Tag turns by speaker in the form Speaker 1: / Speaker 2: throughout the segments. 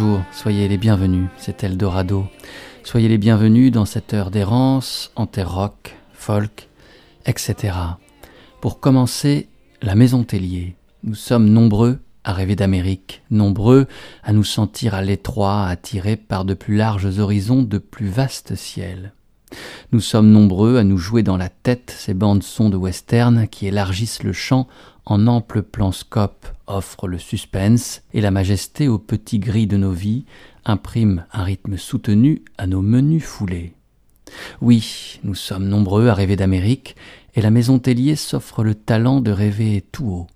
Speaker 1: Bonjour, soyez les bienvenus, c'est Eldorado. Soyez les bienvenus dans cette heure d'errance rock, folk, etc. Pour commencer, la Maison Tellier. Nous sommes nombreux à rêver d'Amérique, nombreux à nous sentir à l'étroit, attirés par de plus larges horizons, de plus vastes ciels. Nous sommes nombreux à nous jouer dans la tête ces bandes sons de western qui élargissent le champ en ample plan scope, offrent le suspense et la majesté aux petits gris de nos vies, impriment un rythme soutenu à nos menus foulés. Oui, nous sommes nombreux à rêver d'Amérique, et la maison Tellier s'offre le talent de rêver tout haut.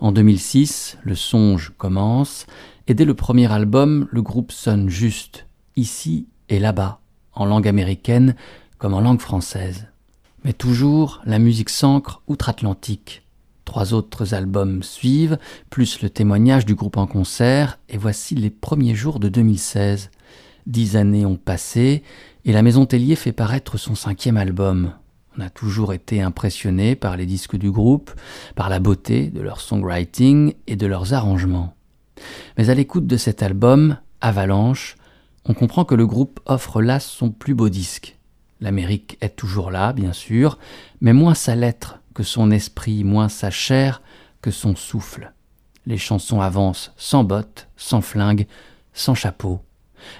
Speaker 1: En 2006, le songe commence, et dès le premier album, le groupe sonne juste, ici et là-bas, en langue américaine comme en langue française. Mais toujours, la musique s'ancre outre-Atlantique. Trois autres albums suivent, plus le témoignage du groupe en concert, et voici les premiers jours de 2016. Dix années ont passé, et la Maison Tellier fait paraître son cinquième album. On a toujours été impressionné par les disques du groupe, par la beauté de leur songwriting et de leurs arrangements. Mais à l'écoute de cet album, Avalanche, on comprend que le groupe offre là son plus beau disque. L'Amérique est toujours là, bien sûr, mais moins sa lettre que son esprit, moins sa chair que son souffle. Les chansons avancent sans bottes, sans flingues, sans chapeau.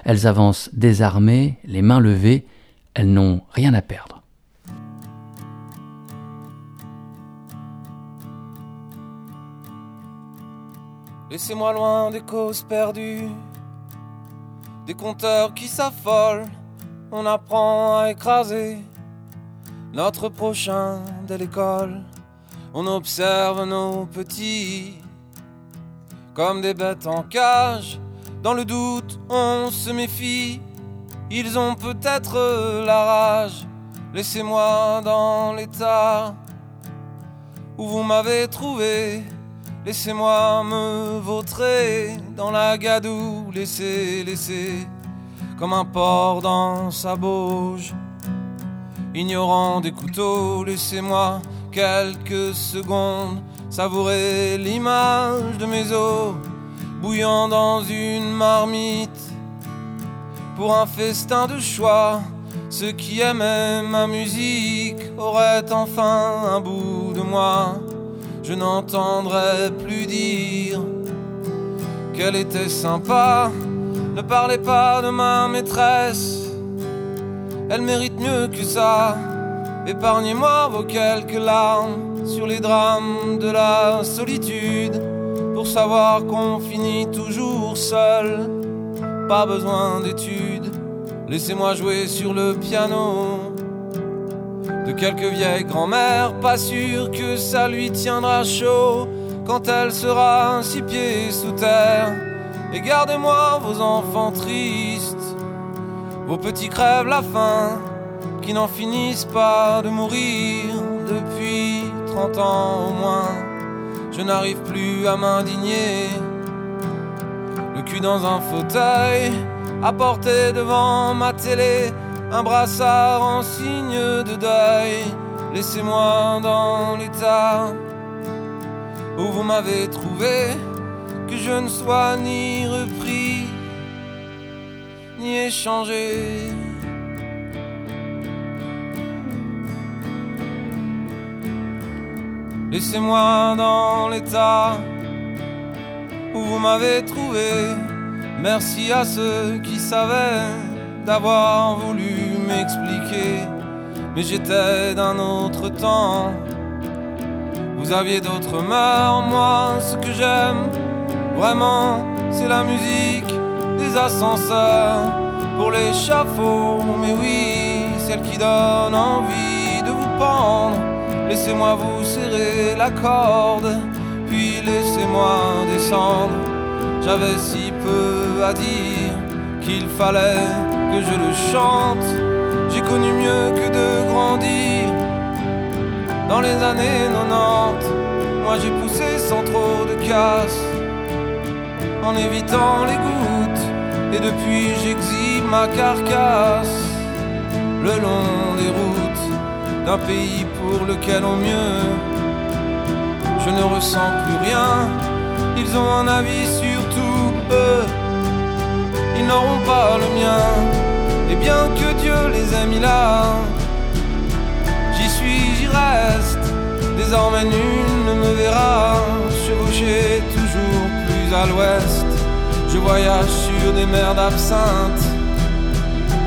Speaker 1: Elles avancent désarmées, les mains levées, elles n'ont rien à perdre.
Speaker 2: Laissez-moi loin des causes perdues, des compteurs qui s'affolent. On apprend à écraser notre prochain de l'école. On observe nos petits comme des bêtes en cage. Dans le doute, on se méfie. Ils ont peut-être la rage. Laissez-moi dans l'état où vous m'avez trouvé. Laissez-moi me vautrer dans la gadoue, laissez, laissez, comme un porc dans sa bauge. Ignorant des couteaux, laissez-moi quelques secondes savourer l'image de mes os, bouillant dans une marmite. Pour un festin de choix, ceux qui aimaient ma musique auraient enfin un bout de moi je n'entendrai plus dire qu'elle était sympa. Ne parlez pas de ma maîtresse, elle mérite mieux que ça. Épargnez-moi vos quelques larmes sur les drames de la solitude pour savoir qu'on finit toujours seul. Pas besoin d'études, laissez-moi jouer sur le piano de quelques vieilles grand-mères, pas sûr que ça lui tiendra chaud quand elle sera six pieds sous terre. Et gardez-moi vos enfants tristes, vos petits crèvent la faim, qui n'en finissent pas de mourir depuis 30 ans au moins. Je n'arrive plus à m'indigner, le cul dans un fauteuil, à porter devant ma télé un brassard en signe de deuil. Laissez-moi dans l'état où vous m'avez trouvé, que je ne sois ni repris, ni échangé. Laissez-moi dans l'état où vous m'avez trouvé. Merci à ceux qui savaient d'avoir voulu m'expliquer, mais j'étais d'un autre temps. Vous aviez d'autres mœurs, moi ce que j'aime vraiment c'est la musique des ascenseurs pour l'échafaud, mais oui, celle qui donne envie de vous pendre. Laissez-moi vous serrer la corde, puis laissez-moi descendre. J'avais si peu à dire qu'il fallait que je le chante. J'ai connu mieux que de grandir. Dans les années 90, moi j'ai poussé sans trop de casse, en évitant les gouttes. Et depuis j'exhibe ma carcasse le long des routes d'un pays pour lequel au mieux je ne ressens plus rien. Ils ont un avis sur tout, eux ils n'auront pas le mien. Et bien que Dieu les ait mis là, j'y suis, j'y reste. Désormais nul ne me verra chevaucher toujours plus à l'ouest. Je voyage sur des mers d'absinthe.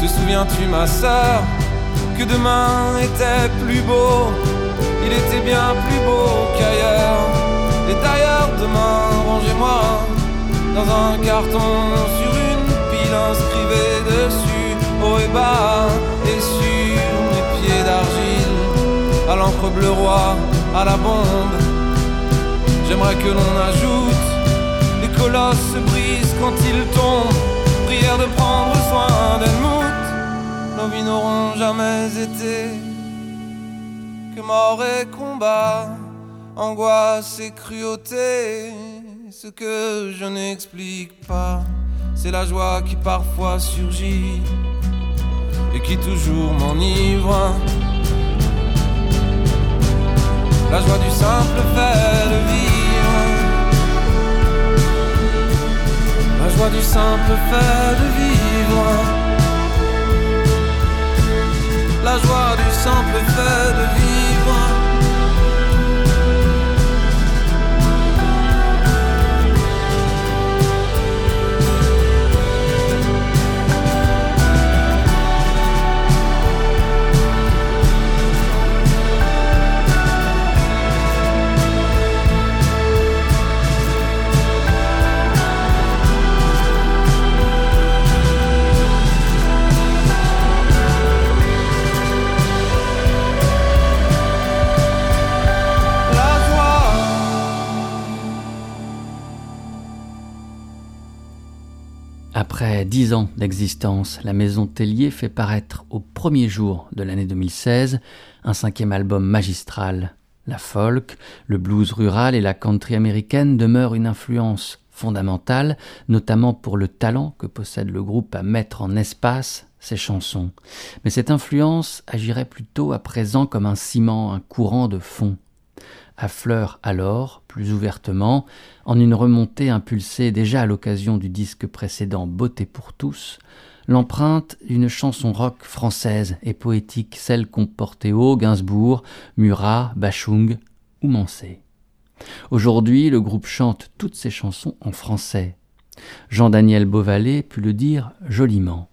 Speaker 2: Te souviens-tu, ma sœur, que demain était plus beau? Il était bien plus beau qu'ailleurs. Et d'ailleurs, demain, rangez-moi dans un carton sur une pile inscrivée dessus, haut et bas, et sur mes pieds d'argile, à l'encre bleu roi, à la bombe. J'aimerais que l'on ajoute les colosses se brisent quand ils tombent. Prière de prendre soin d'Elmout. Nos vies n'auront jamais été que mort et combat, angoisse et cruauté. Ce que je n'explique pas, c'est la joie qui parfois surgit et qui toujours m'enivre. La joie du simple fait de vivre. Joie du simple fait de vivre. La joie du simple fait de vivre.
Speaker 1: Dix ans d'existence, la Maison Tellier fait paraître au premier jour de l'année 2016 un cinquième album magistral. La folk, le blues rural et la country américaine demeurent une influence fondamentale, notamment pour le talent que possède le groupe à mettre en espace ses chansons. Mais cette influence agirait plutôt à présent comme un ciment, un courant de fond affleure alors, plus ouvertement, en une remontée impulsée déjà à l'occasion du disque précédent Beauté pour tous, l'empreinte d'une chanson rock française et poétique, celle qu'ont porté haut Gainsbourg, Murat, Bachung ou Mansé. Aujourd'hui, le groupe chante toutes ses chansons en français. Jean-Daniel Beauvalet put le dire joliment.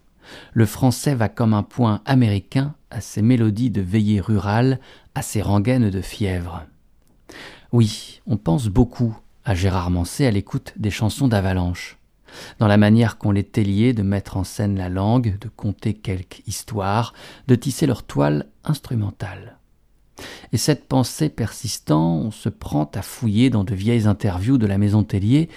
Speaker 1: Le français va comme un point américain à ses mélodies de veillée rurale, à ses rengaines de fièvre. Oui, on pense beaucoup à Gérard Manset à l'écoute des chansons d'Avalanche, dans la manière qu'ont les telliers de mettre en scène la langue, de conter quelque histoire, de tisser leur toile instrumentale. Et cette pensée persistant, on se prend à fouiller dans de vieilles interviews de la maison Tellier,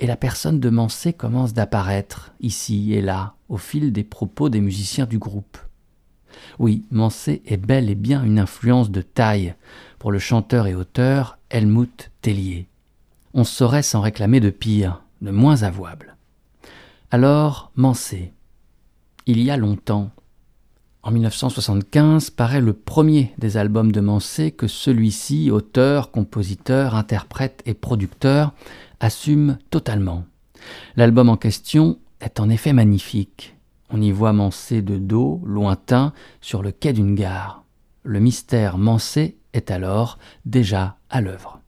Speaker 1: et la personne de Manset commence d'apparaître, ici et là, au fil des propos des musiciens du groupe. Oui, Manset est bel et bien une influence de taille, pour le chanteur et auteur Helmut Tellier. On saurait s'en réclamer de pire, de moins avouable. Alors, Mansé. Il y a longtemps. En 1975 paraît le premier des albums de Mansé que celui-ci, auteur, compositeur, interprète et producteur, assume totalement. L'album en question est en effet magnifique. On y voit Mansé de dos, lointain, sur le quai d'une gare. Le mystère Mansé est alors déjà à l'œuvre.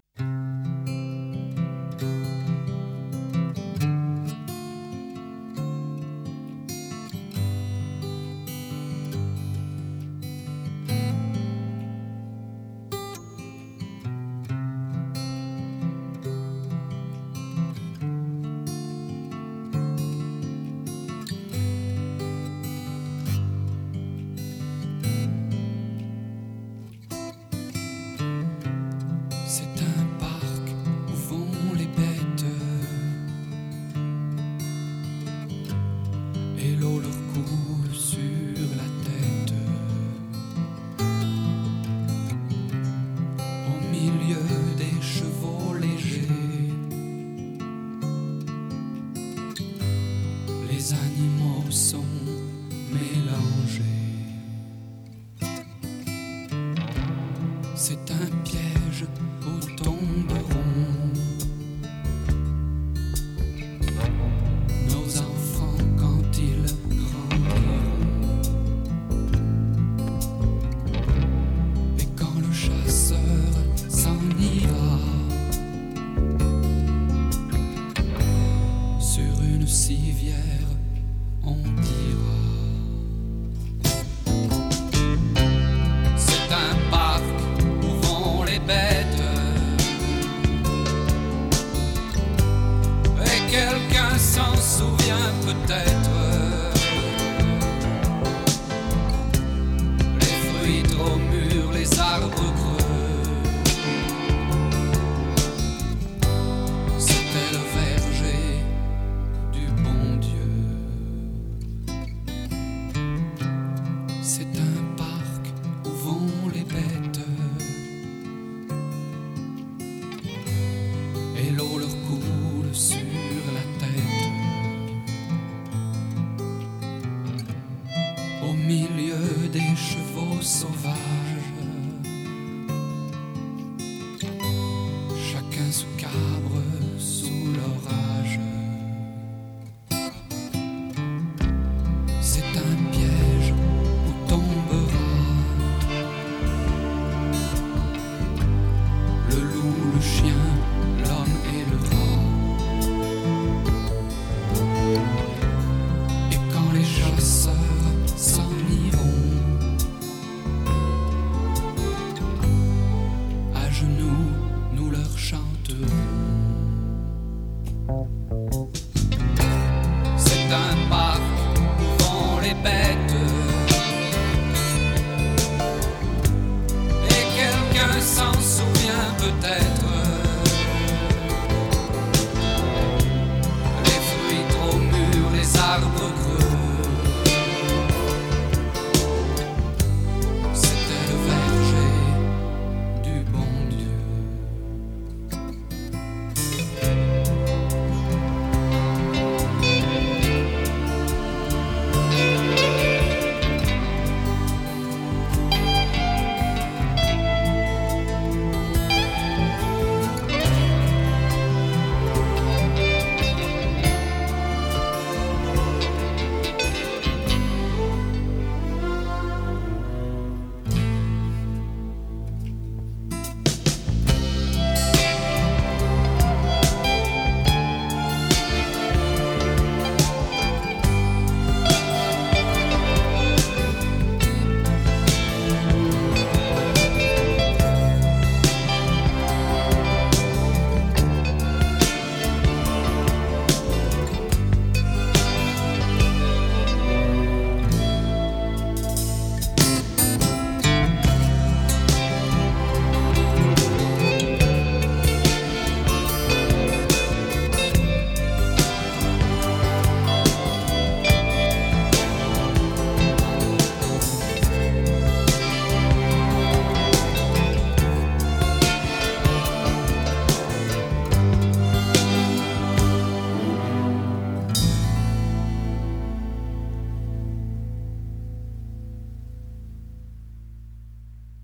Speaker 3: peut-être.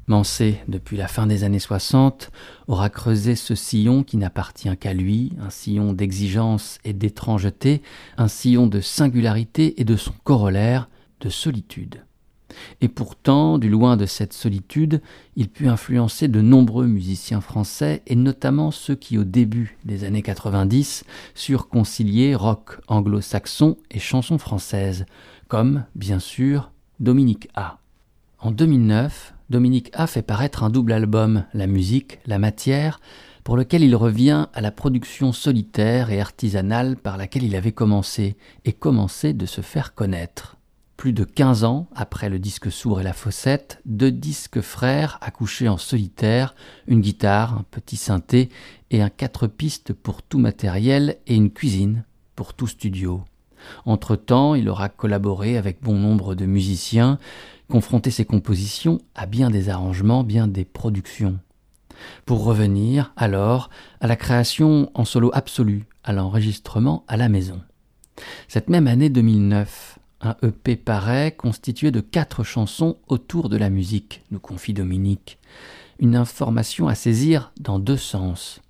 Speaker 1: Mansé, depuis la fin des années 60, aura creusé ce sillon qui n'appartient qu'à lui, un sillon d'exigence et d'étrangeté, un sillon de singularité et de son corollaire, de solitude. Et pourtant, du loin de cette solitude, il put influencer de nombreux musiciens français, et notamment ceux qui, au début des années 90, surent concilier rock anglo-saxon et chansons françaises, comme, bien sûr, Dominique A. En 2009, Dominique A fait paraître un double album, La musique, la matière, pour lequel il revient à la production solitaire et artisanale par laquelle il avait commencé, et commencé de se faire connaître. Plus de 15 ans après le disque sourd et la fossette, deux disques frères accouchés en solitaire, une guitare, un petit synthé et un quatre pistes pour tout matériel et une cuisine pour tout studio. Entre-temps, il aura collaboré avec bon nombre de musiciens, confronter ses compositions à bien des arrangements, bien des productions. Pour revenir, alors, à la création en solo absolu, à l'enregistrement à la maison. Cette même année 2009, un EP paraît constitué de quatre chansons autour de la musique, nous confie Dominique. Une information à saisir dans deux sens.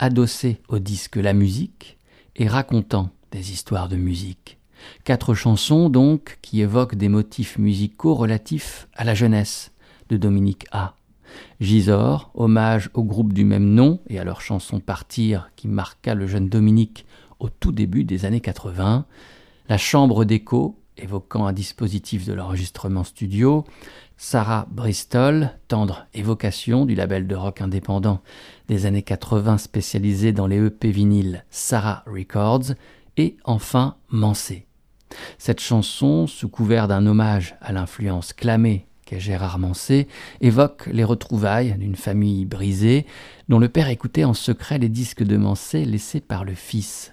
Speaker 1: Adossé au disque La musique et racontant des histoires de musique. Quatre chansons donc qui évoquent des motifs musicaux relatifs à la jeunesse de Dominique A. Gisors, hommage au groupe du même nom et à leur chanson Partir qui marqua le jeune Dominique au tout début des années 80, la chambre d'écho, évoquant un dispositif de l'enregistrement studio, Sarah Bristol, tendre évocation du label de rock indépendant des années 80 spécialisé dans les EP vinyles Sarah Records, et enfin Mansé. Cette chanson, sous couvert d'un hommage à l'influence clamée qu'est Gérard Mansé, évoque les retrouvailles d'une famille brisée dont le père écoutait en secret les disques de Mansé laissés par le fils.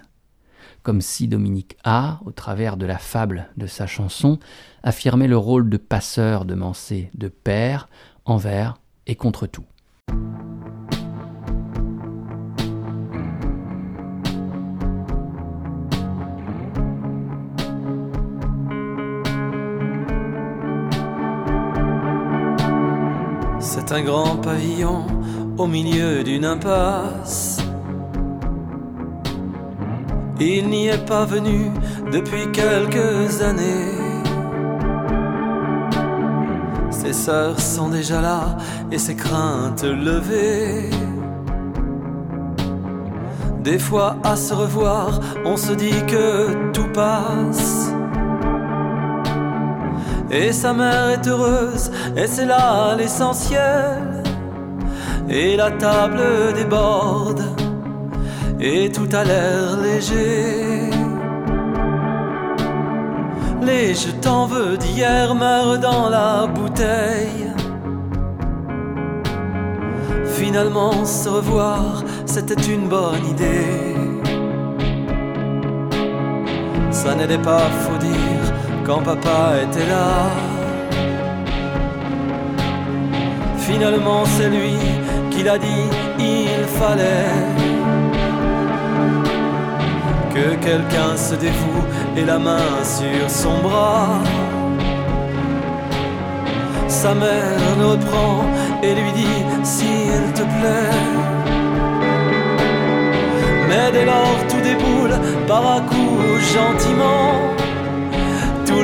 Speaker 1: Comme si Dominique A, au travers de la fable de sa chanson, affirmait le rôle de passeur de Mansé, de père, envers et contre tout.
Speaker 3: Un grand pavillon au milieu d'une impasse. Il n'y est pas venu depuis quelques années. Ses sœurs sont déjà là et ses craintes levées. Des fois à se revoir, on se dit que tout passe. Et sa mère est heureuse, et c'est là l'essentiel. Et la table déborde, et tout a l'air léger. Les je t'en veux d'hier meurent dans la bouteille. Finalement, se revoir, c'était une bonne idée. Ça n'était pas faux dire quand papa était là. Finalement, c'est lui qui l'a dit, il fallait que quelqu'un se dévoue et la main sur son bras. Sa mère le reprend et lui dit, s'il te plaît. Mais dès lors tout déboule par un coup gentiment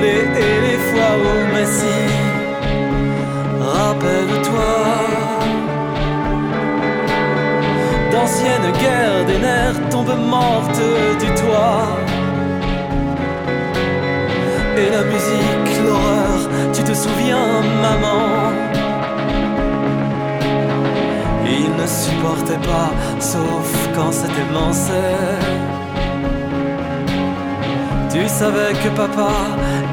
Speaker 3: et les fois où Messie, rappelle-toi d'anciennes guerres des nerfs tombent mortes du toit. Et la musique, l'horreur, tu te souviens, maman? Il ne supportait pas, sauf quand c'était Mancet. Tu savais que papa,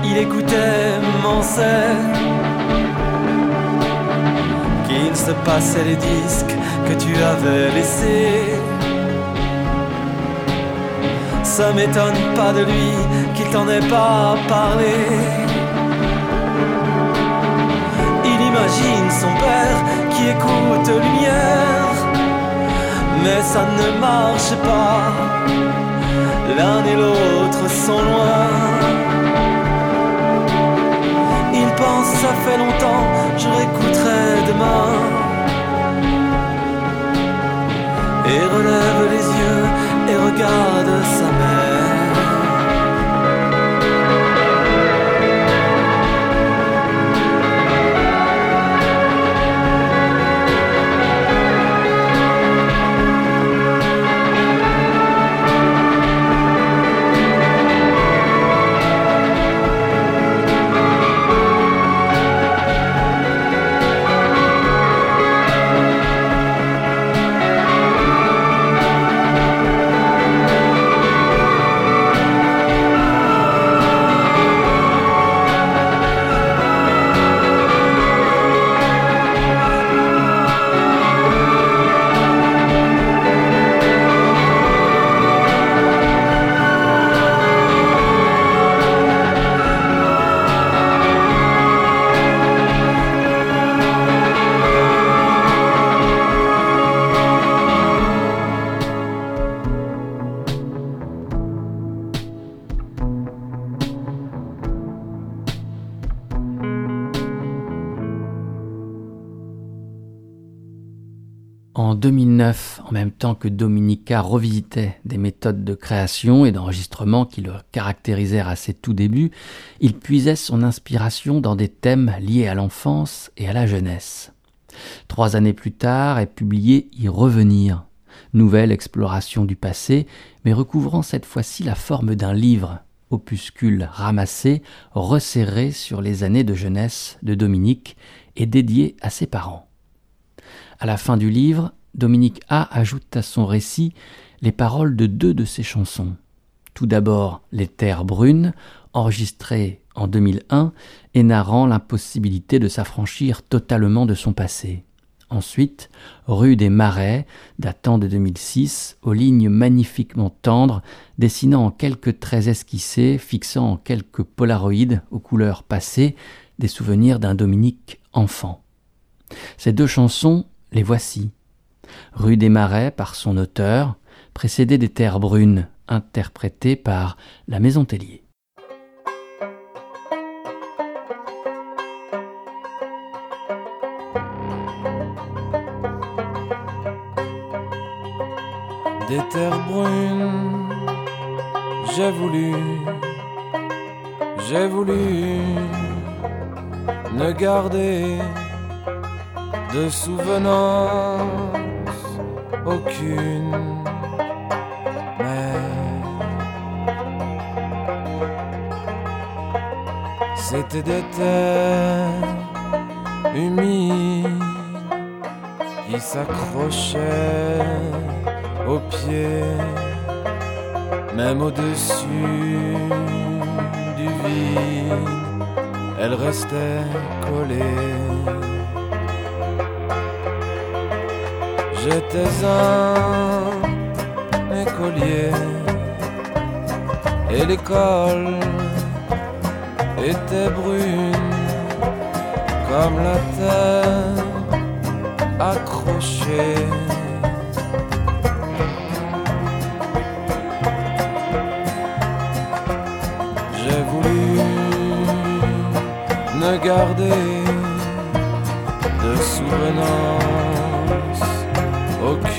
Speaker 3: il écoutait Mancet. Qu'il se passait les disques que tu avais laissés. Ça m'étonne pas de lui qu'il t'en ait pas parlé. Il imagine son père qui écoute lumière, mais ça ne marche pas l'un et l'autre sont loin. Ça fait longtemps, je réécouterai demain. Et relève les yeux et regarde sa mère.
Speaker 1: Même temps que Dominica revisitait des méthodes de création et d'enregistrement qui le caractérisèrent à ses tout débuts, il puisait son inspiration dans des thèmes liés à l'enfance et à la jeunesse. Trois années plus tard est publié Y revenir, nouvelle exploration du passé, mais recouvrant cette fois-ci la forme d'un livre, opuscule ramassé, resserré sur les années de jeunesse de Dominique et dédié à ses parents. À la fin du livre, Dominique A ajoute à son récit les paroles de deux de ses chansons. Tout d'abord Les Terres Brunes, enregistrées en 2001 et narrant l'impossibilité de s'affranchir totalement de son passé. Ensuite, rue des Marais, datant de 2006, aux lignes magnifiquement tendres, dessinant en quelques traits esquissés, fixant en quelques polaroïdes aux couleurs passées des souvenirs d'un Dominique enfant. Ces deux chansons, les voici. Rue des Marais par son auteur, précédée des Terres Brunes, interprétée par la Maison Tellier.
Speaker 2: des terres brunes. J'ai voulu, j'ai voulu ne garder de souvenance aucune. Mais c'était des terres humides qui s'accrochaient aux pieds, même au-dessus du vide, elle restait collée. J'étais un écolier et l'école était brune comme la terre accrochée. garder de souvenance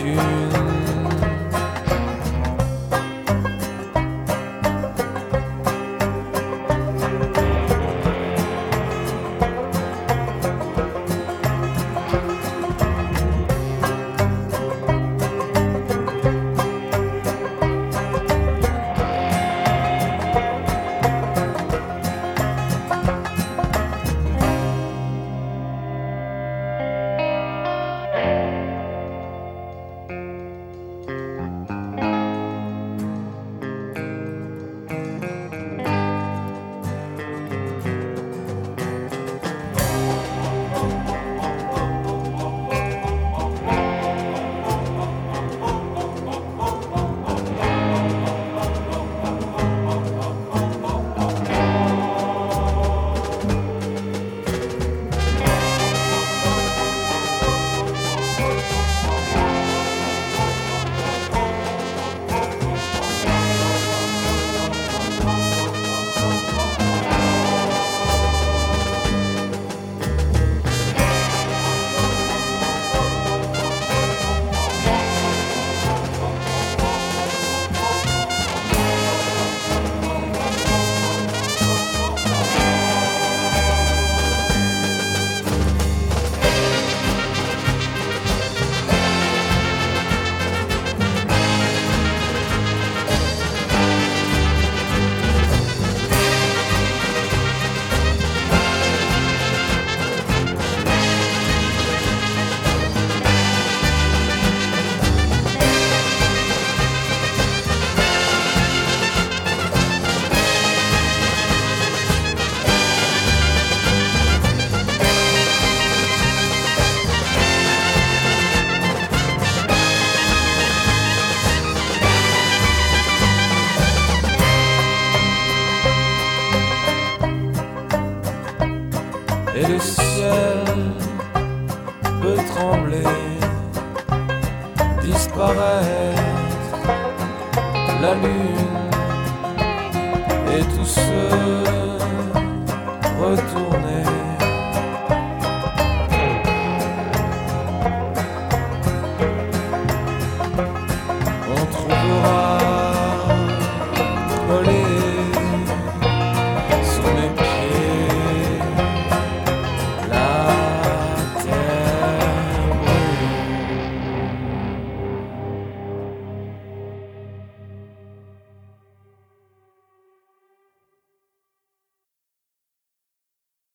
Speaker 2: aucune.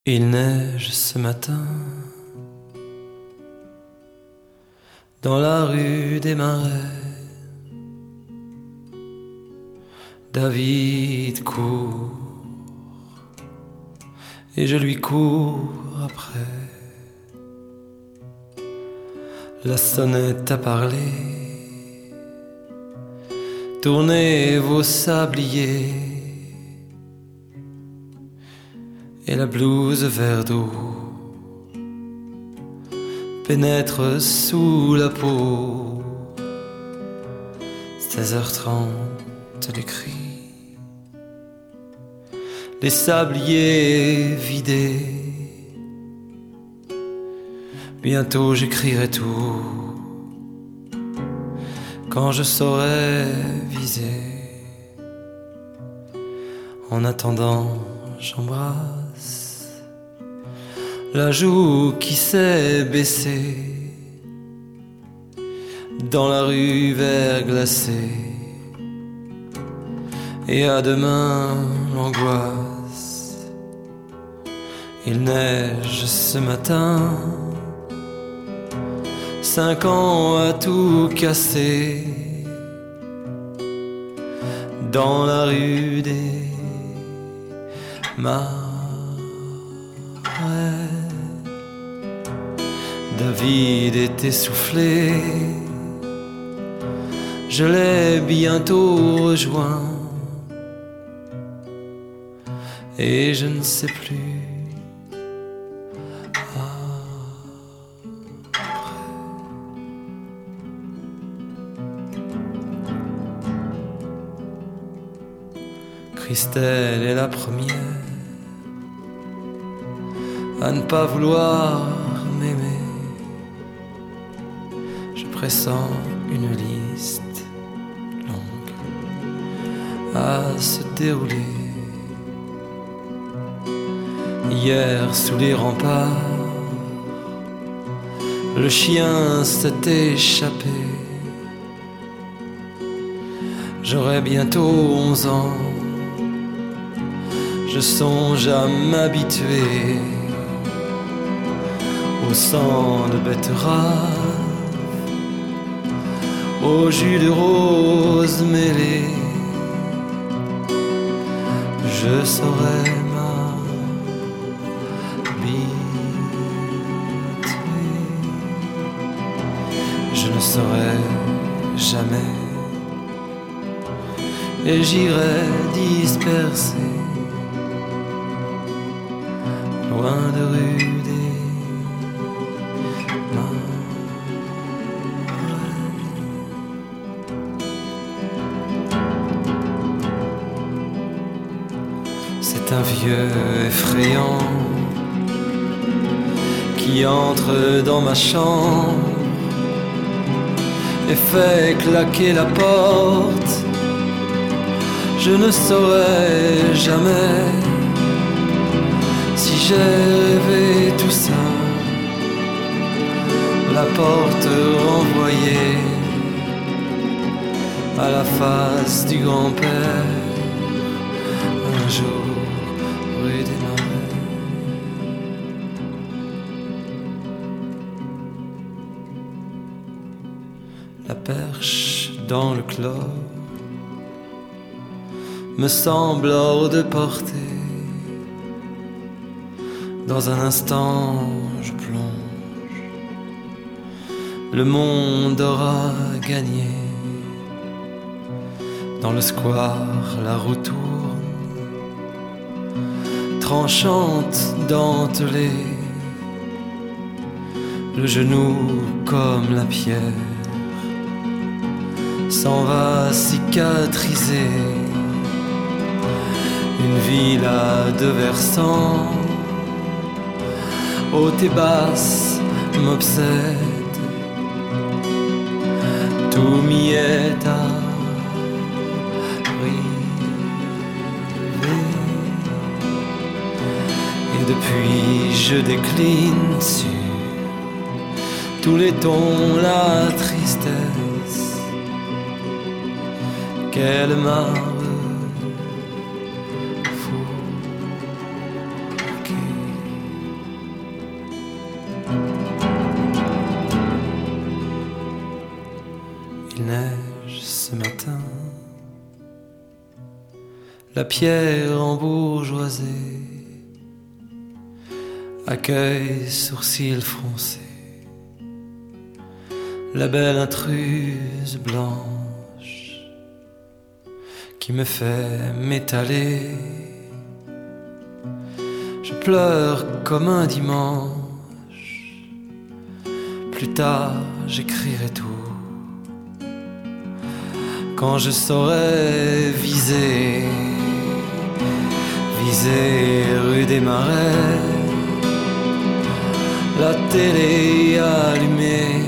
Speaker 3: Il neige ce matin dans la rue des Marais. David court et je lui cours après. La sonnette a parlé, tournez vos sabliers et la blouse vert d'eau pénètre sous la peau. 16h30, les cris, les sabliers vidés. Bientôt j'écrirai tout quand je saurai viser. En attendant, j'embrasse la joue qui s'est baissée dans la rue verglacée. Et à demain l'angoisse. Il neige ce matin, cinq ans à tout casser dans la rue des Marais. David est essoufflé. Je l'ai bientôt rejoint. Et je ne sais plus. Christelle est la première à ne pas vouloir m'aimer une liste longue à se dérouler. Hier sous les remparts, le chien s'est échappé. J'aurai bientôt onze ans, je songe à m'habituer au sang de betterave au jus de rose mêlé, je saurais m'habituer. Je ne saurais jamais, et j'irai disperser, loin de rue un vieux effrayant qui entre dans ma chambre et fait claquer la porte. Je ne saurais jamais si j'ai rêvé tout ça. La porte renvoyée à la face du grand-père un jour. Dans le clos me semble hors de portée. Dans un instant, je plonge. Le monde aura gagné. Dans le square, la roue tourne tranchante, dentelée, le genou comme la pierre s'en va cicatriser. Une ville à deux versants, haute et basse m'obsède, tout m'y est à depuis je décline sur tous les tons la tristesse quelle marbre Il neige ce matin, la pierre embourgeoisée accueille sourcils froncés, la belle intruse blanche qui me fait m'étaler. Je pleure comme un dimanche, plus tard j'écrirai tout. Quand je saurai viser, viser rue des Marais, la télé allumée,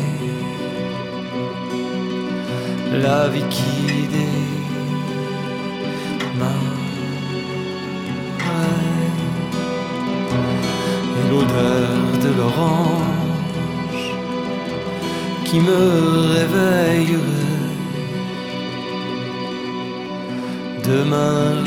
Speaker 3: la vie guidée, l'orange qui me réveillerait demain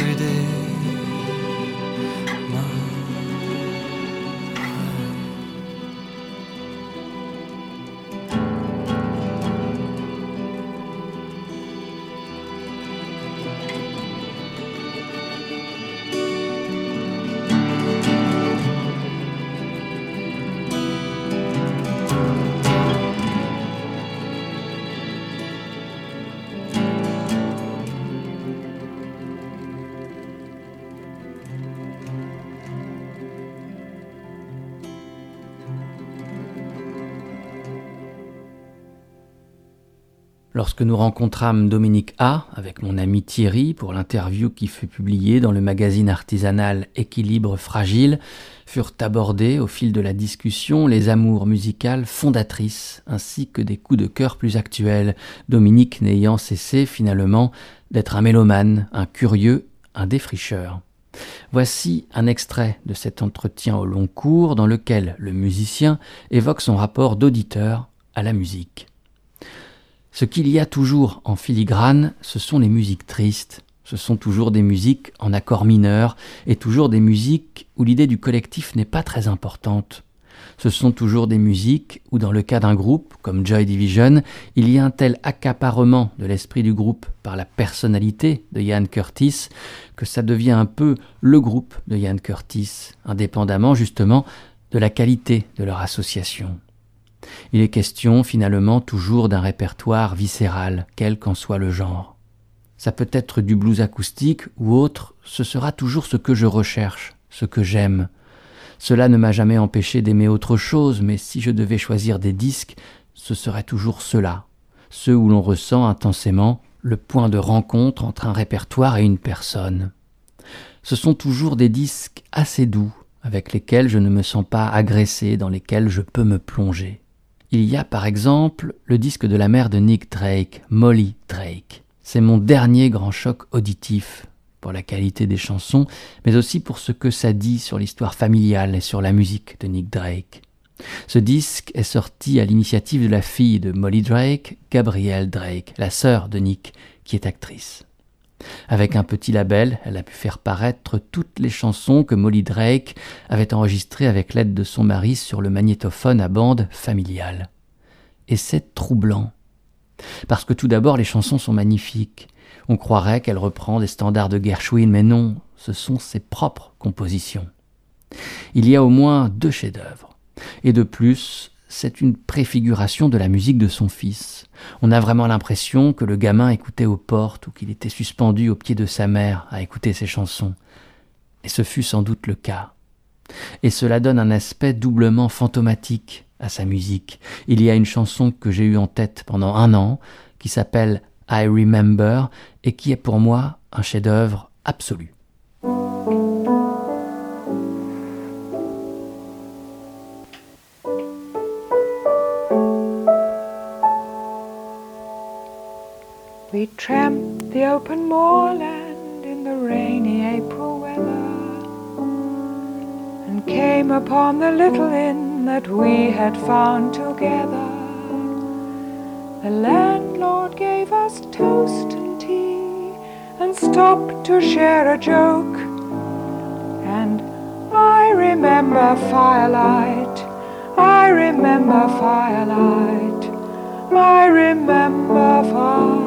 Speaker 1: Lorsque nous rencontrâmes Dominique A avec mon ami Thierry pour l'interview qui fut publiée dans le magazine artisanal Équilibre fragile, furent abordés au fil de la discussion les amours musicales fondatrices ainsi que des coups de cœur plus actuels, Dominique n'ayant cessé finalement d'être un mélomane, un curieux, un défricheur. Voici un extrait de cet entretien au long cours dans lequel le musicien évoque son rapport d'auditeur à la musique. Ce qu'il y a toujours en filigrane, ce sont les musiques tristes, ce sont toujours des musiques en accord mineur, et toujours des musiques où l'idée du collectif n'est pas très importante. Ce sont toujours des musiques où, dans le cas d'un groupe, comme Joy Division, il y a un tel accaparement de l'esprit du groupe par la personnalité de Ian Curtis que ça devient un peu le groupe de Ian Curtis, indépendamment justement de la qualité de leur association. Il est question finalement toujours d'un répertoire viscéral, quel qu'en soit le genre. Ça peut être du blues acoustique ou autre, ce sera toujours ce que je recherche, ce que j'aime. Cela ne m'a jamais empêché d'aimer autre chose, mais si je devais choisir des disques, ce serait toujours ceux-là, ceux où l'on ressent intensément le point de rencontre entre un répertoire et une personne. Ce sont toujours des disques assez doux, avec lesquels je ne me sens pas agressé, dans lesquels je peux me plonger. Il y a par exemple le disque de la mère de Nick Drake, Molly Drake. C'est mon dernier grand choc auditif pour la qualité des chansons, mais aussi pour ce que ça dit sur l'histoire familiale et sur la musique de Nick Drake. Ce disque est sorti à l'initiative de la fille de Molly Drake, Gabrielle Drake, la sœur de Nick, qui est actrice. Avec un petit label, elle a pu faire paraître toutes les chansons que Molly Drake avait enregistrées avec l'aide de son mari sur le magnétophone à bande familiale. Et c'est troublant. Parce que tout d'abord, les chansons sont magnifiques. On croirait qu'elle reprend des standards de Gershwin, mais non, ce sont ses propres compositions. Il y a au moins deux chefs-d'œuvre. Et de plus, c'est une préfiguration de la musique de son fils. On a vraiment l'impression que le gamin écoutait aux portes ou qu'il était suspendu au pied de sa mère à écouter ses chansons. Et ce fut sans doute le cas. Et cela donne un aspect doublement fantomatique à sa musique. Il y a une chanson que j'ai eue en tête pendant un an, qui s'appelle I Remember, et qui est pour moi un chef-d'œuvre absolu.
Speaker 4: We tramped the open moorland in the rainy April weather and came upon the little inn that we had found together. The landlord gave us toast and tea and stopped to share a joke. And I remember firelight, I remember firelight, I remember firelight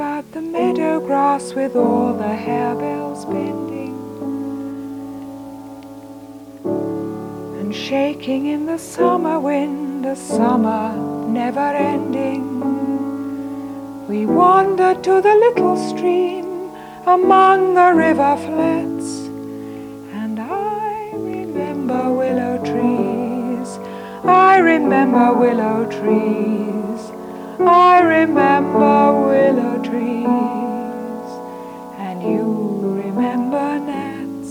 Speaker 4: about the meadow grass with all the harebells bending and shaking in the summer wind, the summer never ending. We wandered to the little stream among the river flats, and I remember willow trees. I remember willow trees. I remember willow trees, and you remember gnats.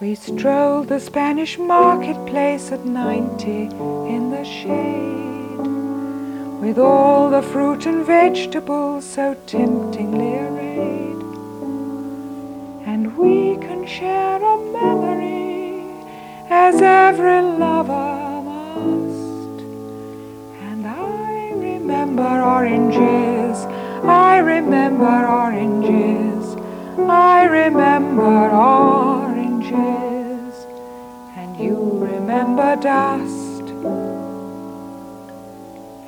Speaker 4: We strolled the Spanish marketplace at ninety in the shade, with all the fruit and vegetables so temptingly arrayed. And we can share a memory as every lover oranges, I remember oranges, I remember oranges, and you remember dust.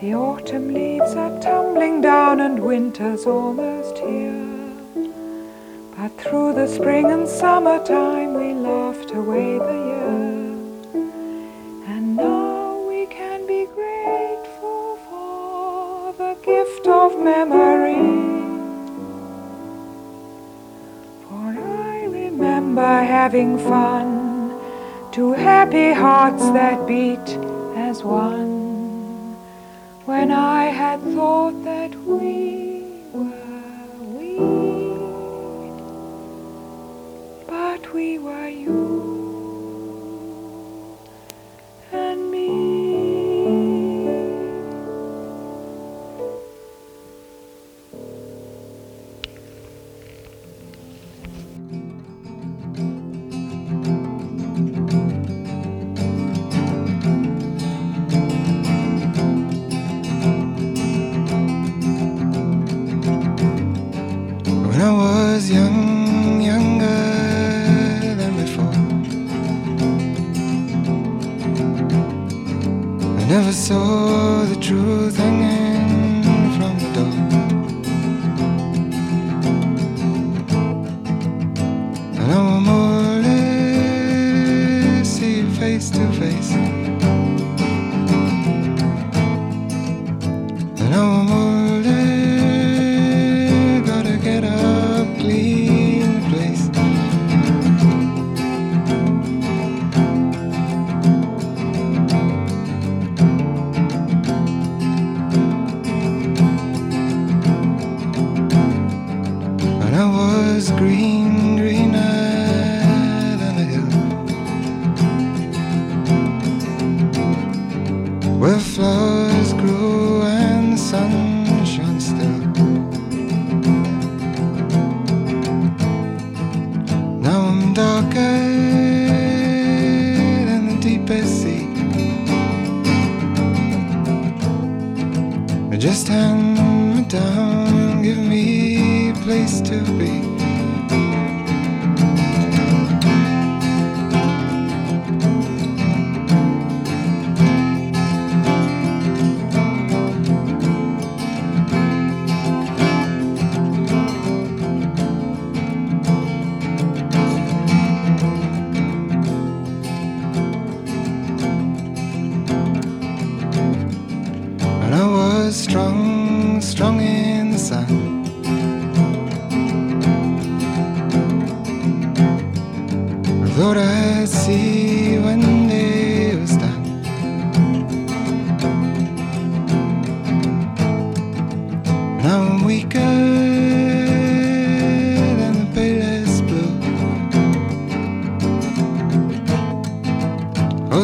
Speaker 4: The autumn leaves are tumbling down and winter's almost here. But through the spring and summertime we laughed away the year. Memory. For I remember having fun to happy hearts that beat as one. When I had thought that we were we but we were you
Speaker 5: I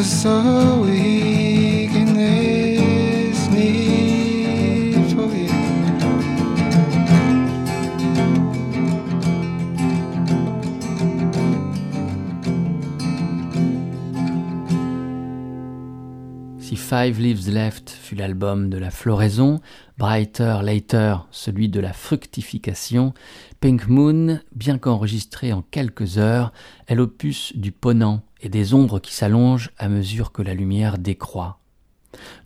Speaker 5: so weak in this for you.
Speaker 1: Si Five Leaves Left fut l'album de la floraison, Brighter Later celui de la fructification, Pink Moon, bien qu'enregistré en quelques heures, est l'opus du ponant des ombres qui s'allongent à mesure que la lumière décroît.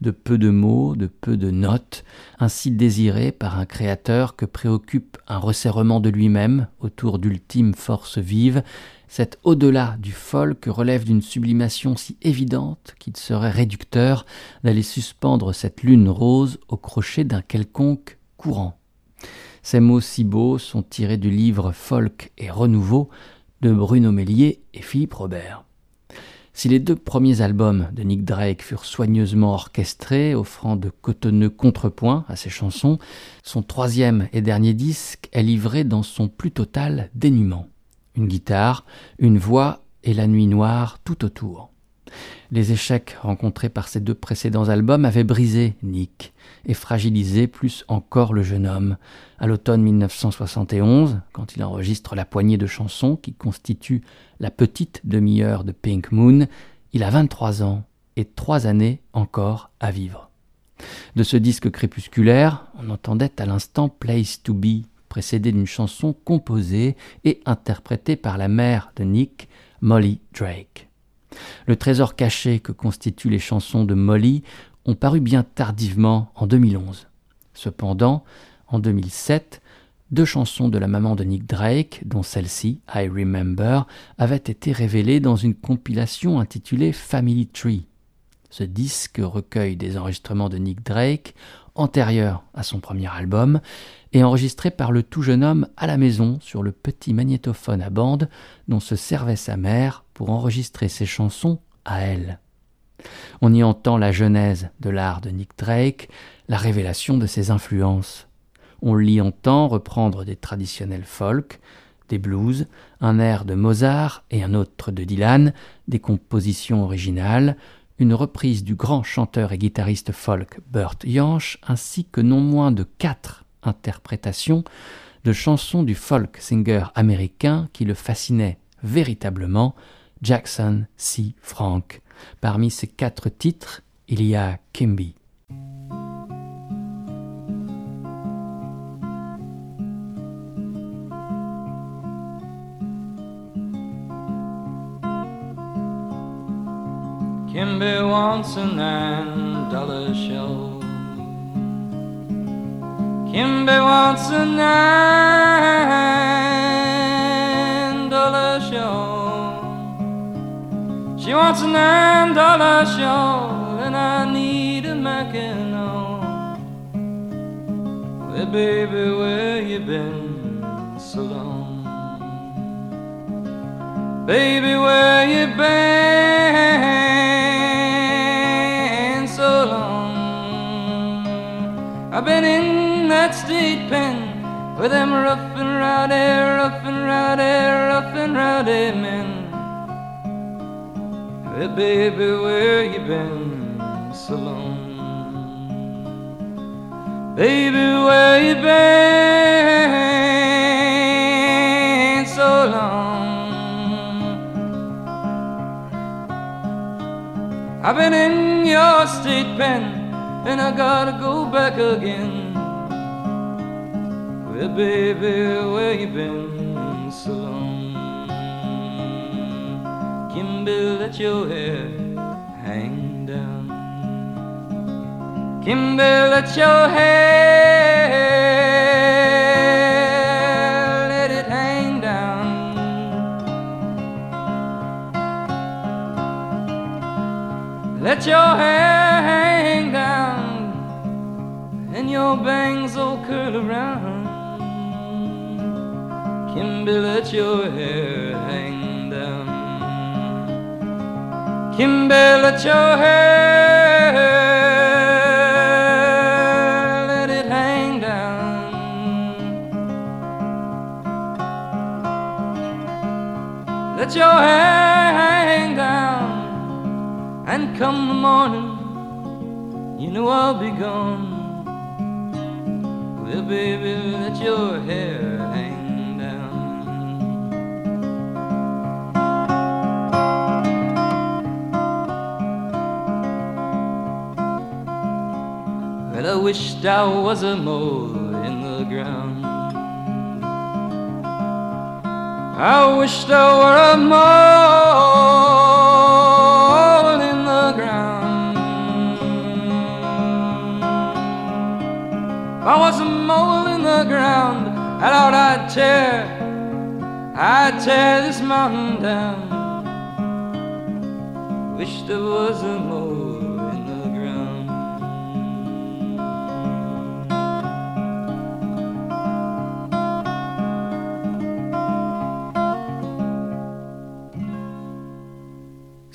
Speaker 1: de peu de mots, de peu de notes, ainsi désiré par un créateur que préoccupe un resserrement de lui-même autour d'ultimes forces vives, cet au-delà du folk relève d'une sublimation si évidente qu'il serait réducteur d'aller suspendre cette lune rose au crochet d'un quelconque courant. Ces mots si beaux sont tirés du livre Folk et Renouveau de Bruno Mélier et Philippe Robert. Si les deux premiers albums de Nick Drake furent soigneusement orchestrés, offrant de cotonneux contrepoints à ses chansons, son troisième et dernier disque est livré dans son plus total dénuement. Une guitare, une voix et la nuit noire tout autour. Les échecs rencontrés par ces deux précédents albums avaient brisé Nick et fragilisé plus encore le jeune homme. À l'automne 1971, quand il enregistre la poignée de chansons qui constitue la petite demi-heure de Pink Moon, il a 23 ans et trois années encore à vivre. De ce disque crépusculaire, on entendait à l'instant Place to Be, précédé d'une chanson composée et interprétée par la mère de Nick, Molly Drake. Le trésor caché que constituent les chansons de Molly ont paru bien tardivement en 2011. Cependant, en 2007, deux chansons de la maman de Nick Drake, dont celle-ci, I Remember, avaient été révélées dans une compilation intitulée Family Tree. Ce disque recueille des enregistrements de Nick Drake antérieurs à son premier album et enregistré par le tout jeune homme à la maison sur le petit magnétophone à bande dont se servait sa mère pour enregistrer ses chansons à elle. On y entend la genèse de l'art de Nick Drake, la révélation de ses influences. On l'y entend reprendre des traditionnels folk, des blues, un air de Mozart et un autre de Dylan, des compositions originales, une reprise du grand chanteur et guitariste folk Burt Jansch, ainsi que non moins de quatre interprétations de chansons du folk singer américain qui le fascinait véritablement, Jackson C. Frank. Parmi ces quatre titres, il y a Kimby.
Speaker 6: Kimby wants a nine dollar show. Kimby wants a nine She wants a nine dollar show, and I need a Mackinac. Well, baby, where you been so long? Baby, where you been so long? I've been in that state pen with them rough and rowdy, rough and rowdy, rough and rowdy men. Hey, baby, where you been so long? Baby, where you been so long? I've been in your state pen and I gotta go back again. Well, baby, where you been Kimby, let your hair hang down. Kimby, let your hair let it hang down. Let your hair hang down and your bangs all curl around. Kimby, let your hair Kimby, let your hair let it hang down. Let your hair hang down. And come the morning, you know I'll be gone. Well, baby, let your hair wished I was a mole in the ground. I wished I were a mole in the ground. If I was a mole in the ground, I thought I'd tear, I'd tear this mountain down. Wished I was a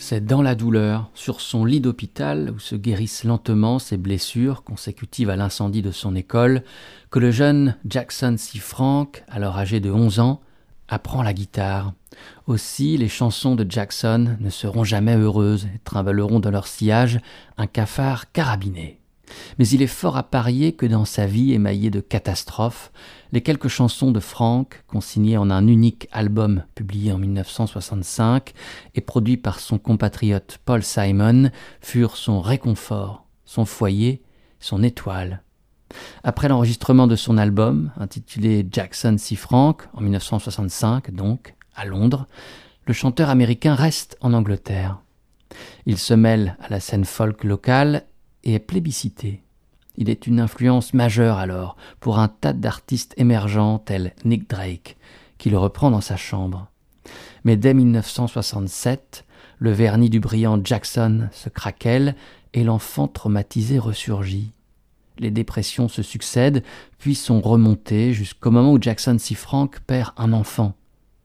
Speaker 1: C'est dans la douleur, sur son lit d'hôpital où se guérissent lentement ses blessures consécutives à l'incendie de son école, que le jeune Jackson C. Frank, alors âgé de 11 ans, apprend la guitare. Aussi, les chansons de Jackson ne seront jamais heureuses et trimballeront dans leur sillage un cafard carabiné. Mais il est fort à parier que dans sa vie émaillée de catastrophes, les quelques chansons de Frank, consignées en un unique album publié en 1965 et produit par son compatriote Paul Simon, furent son réconfort, son foyer, son étoile. Après l'enregistrement de son album, intitulé Jackson C. Frank, en 1965 donc, à Londres, le chanteur américain reste en Angleterre. Il se mêle à la scène folk locale et est plébiscité. Il est une influence majeure alors pour un tas d'artistes émergents tels Nick Drake, qui le reprend dans sa chambre. Mais dès 1967, le vernis du brillant Jackson se craquelle et l'enfant traumatisé ressurgit. Les dépressions se succèdent, puis sont remontées jusqu'au moment où Jackson C. Frank perd un enfant.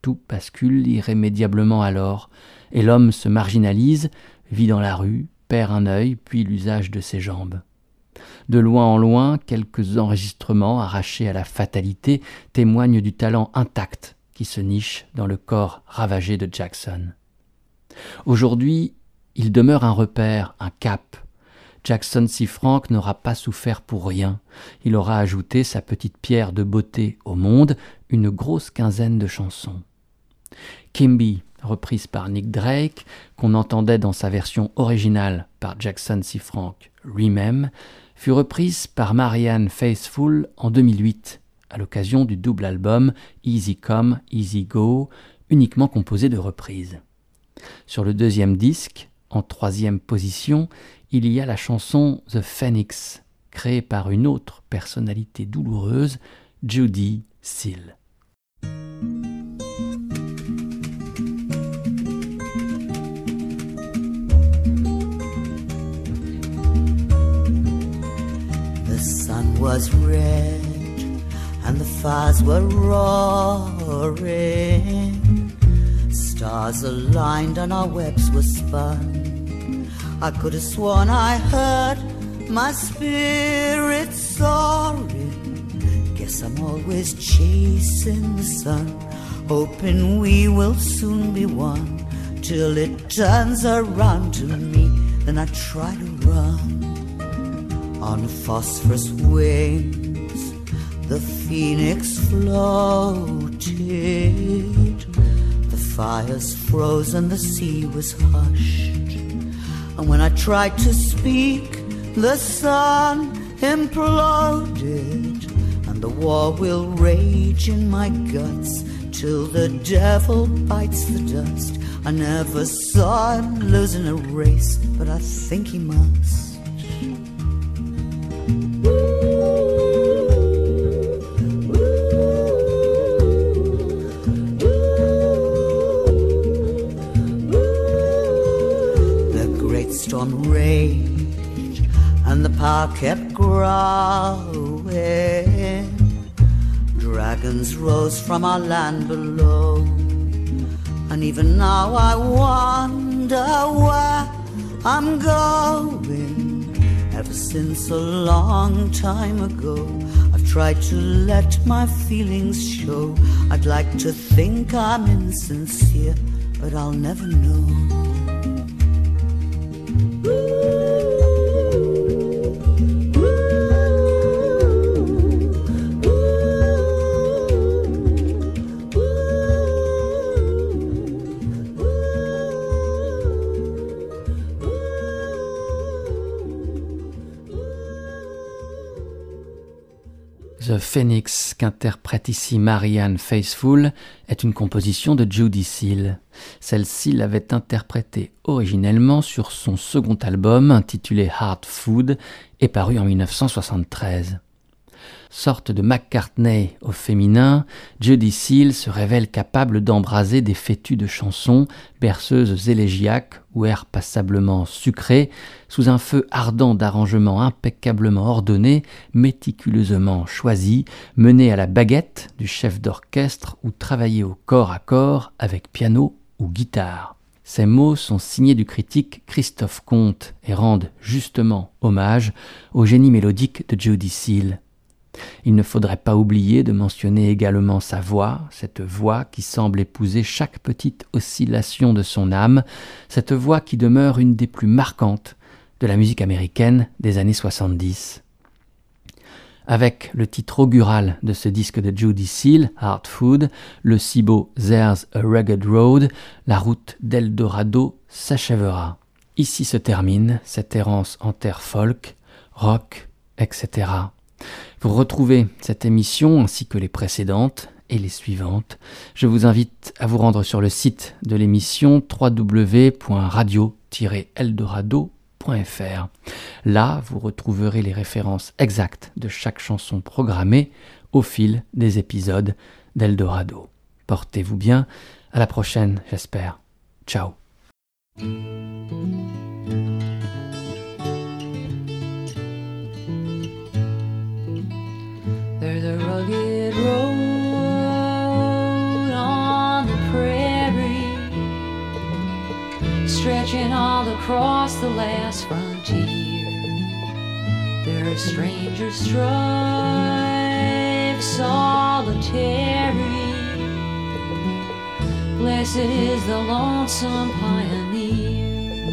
Speaker 1: Tout bascule irrémédiablement alors, et l'homme se marginalise, vit dans la rue, perd un œil, puis l'usage de ses jambes. De loin en loin, quelques enregistrements arrachés à la fatalité témoignent du talent intact qui se niche dans le corps ravagé de Jackson. Aujourd'hui, il demeure un repère, un cap. Jackson C. Frank n'aura pas souffert pour rien. Il aura ajouté sa petite pierre de beauté au monde, une grosse quinzaine de chansons. Kimby, reprise par Nick Drake, qu'on entendait dans sa version originale par Jackson C. Frank, Remem, fut reprise par Marianne Faithfull en 2008, à l'occasion du double album Easy Come, Easy Go, uniquement composé de reprises. Sur le deuxième disque, en troisième position, il y a la chanson The Phoenix, créée par une autre personnalité douloureuse, Judy Seal.
Speaker 7: Was red and the fires were roaring. Stars aligned and our webs were spun. I could have sworn I heard my spirit soaring. Guess I'm always chasing the sun, hoping we will soon be one. Till it turns around to me, then I try to run on phosphorus wings, the phoenix floated. The fires froze and the sea was hushed. And when I tried to speak, the sun imploded. And the war will rage in my guts till the devil bites the dust. I never saw him losing a race, but I think he must. Kept growing. Dragons rose from our land below. And even now I wonder where I'm going. Since a long time ago, I've tried to let my feelings show. I'd like to think I'm insincere, but I'll never know.
Speaker 1: Phoenix qu'interprète ici Marianne Faithfull est une composition de Judy Seal. Celle-ci l'avait interprétée originellement sur son second album intitulé Hard Food et paru en 1973. Sorte de McCartney au féminin, Judy Seal se révèle capable d'embraser des fétus de chansons, berceuses élégiaques ou airs passablement sucrés, sous un feu ardent d'arrangements impeccablement ordonnés, méticuleusement choisis, menés à la baguette du chef d'orchestre ou travaillés au corps à corps avec piano ou guitare. Ces mots sont signés du critique Christophe Comte et rendent justement hommage au génie mélodique de Judy Seal. Il ne faudrait pas oublier de mentionner également sa voix, cette voix qui semble épouser chaque petite oscillation de son âme, cette voix qui demeure une des plus marquantes de la musique américaine des années 70. Avec le titre augural de ce disque de Judy Seal, Hard Food, le si beau There's a Rugged Road, la route d'Eldorado s'achèvera. Ici se termine cette errance en terre folk, rock, etc. Pour retrouver cette émission ainsi que les précédentes et les suivantes, je vous invite à vous rendre sur le site de l'émission www.radio-eldorado.fr. Là, vous retrouverez les références exactes de chaque chanson programmée au fil des épisodes d'Eldorado. Portez-vous bien, à la prochaine, j'espère. Ciao.
Speaker 8: Stretching all across the last frontier. There are strangers strive solitary. Blessed is the lonesome pioneer.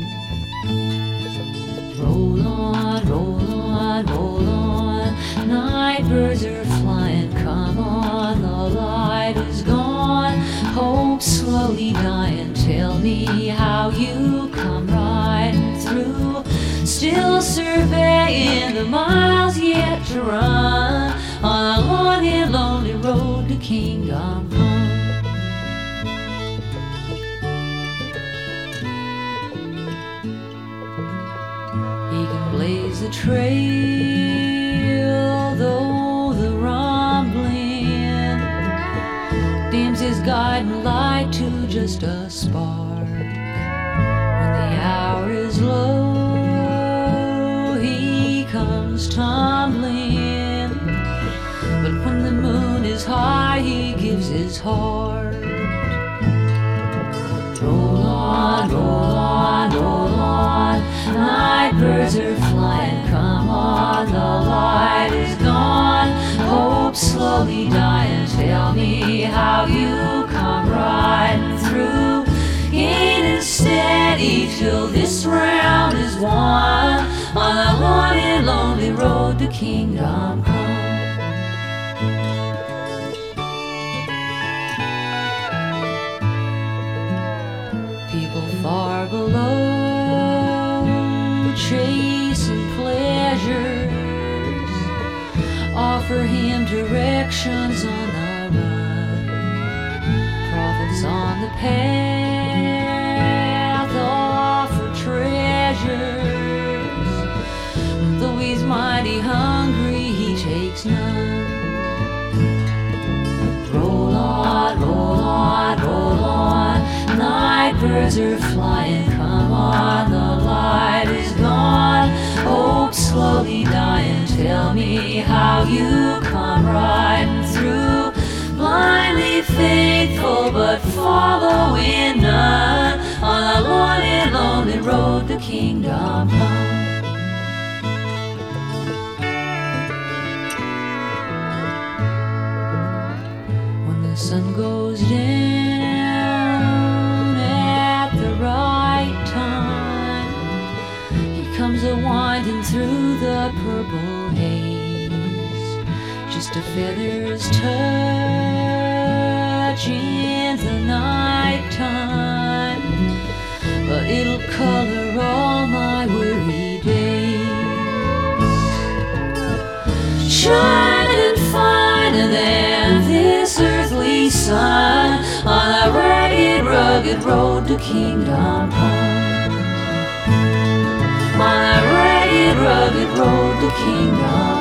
Speaker 8: Roll on, roll on, roll on. Night birds are flying, come on. The light is gone. Hope slowly dying. Tell me how you come riding through. Still surveying the miles yet to run on a long and lonely road to kingdom come. He can blaze the trail, just a spark. When the hour is low, he comes tumbling. But when the moon is high, he gives his heart. Roll on, roll on, roll on. Night birds are flying, come on. The light is gone. Hope slowly dying. Tell me how you steady till this round is won. On the long and lonely road to kingdom come. people far below chasing pleasures offer him directions on the run prophets on the path mighty hungry he takes none Roll on, roll on, roll on. Night birds are flying, come on. The light is gone. Hope slowly dying. Tell me how you come riding through. Blindly faithful, but following none. On long and lonely road to kingdom come. A feather's touch in the night time. But it'll color all my weary days shining finer than this earthly sun on a ragged, rugged road to kingdom come. On a ragged, rugged road to kingdom